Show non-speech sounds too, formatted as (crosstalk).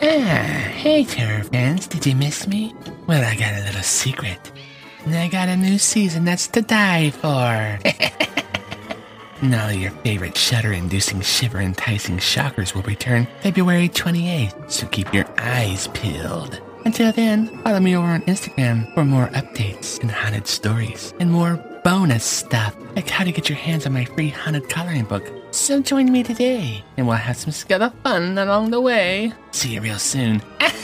Ah, hey terror fans, did you miss me? Well, I got a little secret. And I got a new season that's to die for. (laughs) Now your favorite shudder-inducing, shiver-enticing shockers will return February 28th, so keep your eyes peeled. Until then, follow me over on Instagram for more updates and haunted stories and more bonus stuff, like how to get your hands on my free haunted coloring book. So join me today, and we'll have some scuttle fun along the way. See you real soon. (laughs)